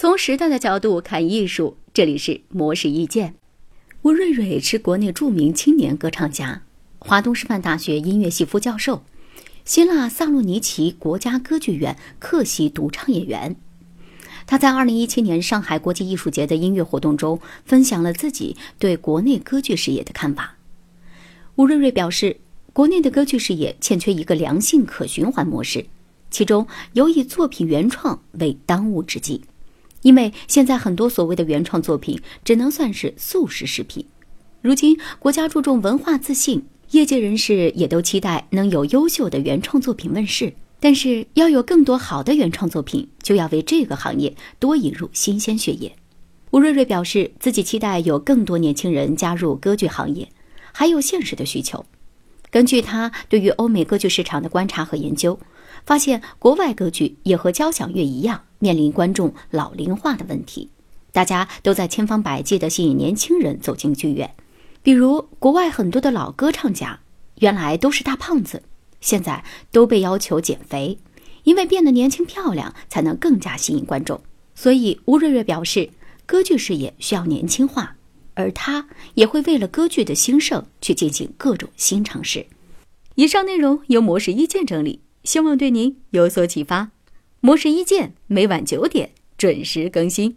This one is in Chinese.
从时代的角度看艺术，这里是模式意见。吴瑞瑞是国内著名青年歌唱家，华东师范大学音乐系副教授，希腊萨洛尼奇国家歌剧院客席独唱演员。他在2017年上海国际艺术节的音乐活动中，分享了自己对国内歌剧事业的看法。吴瑞瑞表示，国内的歌剧事业欠缺一个良性可循环模式，其中尤以作品原创为当务之急。因为现在很多所谓的原创作品只能算是速食食品。如今国家注重文化自信，业界人士也都期待能有优秀的原创作品问世。但是要有更多好的原创作品，就要为这个行业多引入新鲜血液。吴瑞瑞表示，自己期待有更多年轻人加入歌剧行业，还有现实的需求。根据他对于欧美歌剧市场的观察和研究，发现国外歌剧也和交响乐一样。面临观众老龄化的问题，大家都在千方百计地吸引年轻人走进剧院。比如，国外很多的老歌唱家，原来都是大胖子，现在都被要求减肥，因为变得年轻漂亮才能更加吸引观众。所以，吴瑞瑞表示，歌剧事业需要年轻化，而他也会为了歌剧的兴盛去进行各种新尝试。以上内容由模式意见整理，希望对您有所启发。模式一见每晚九点准时更新。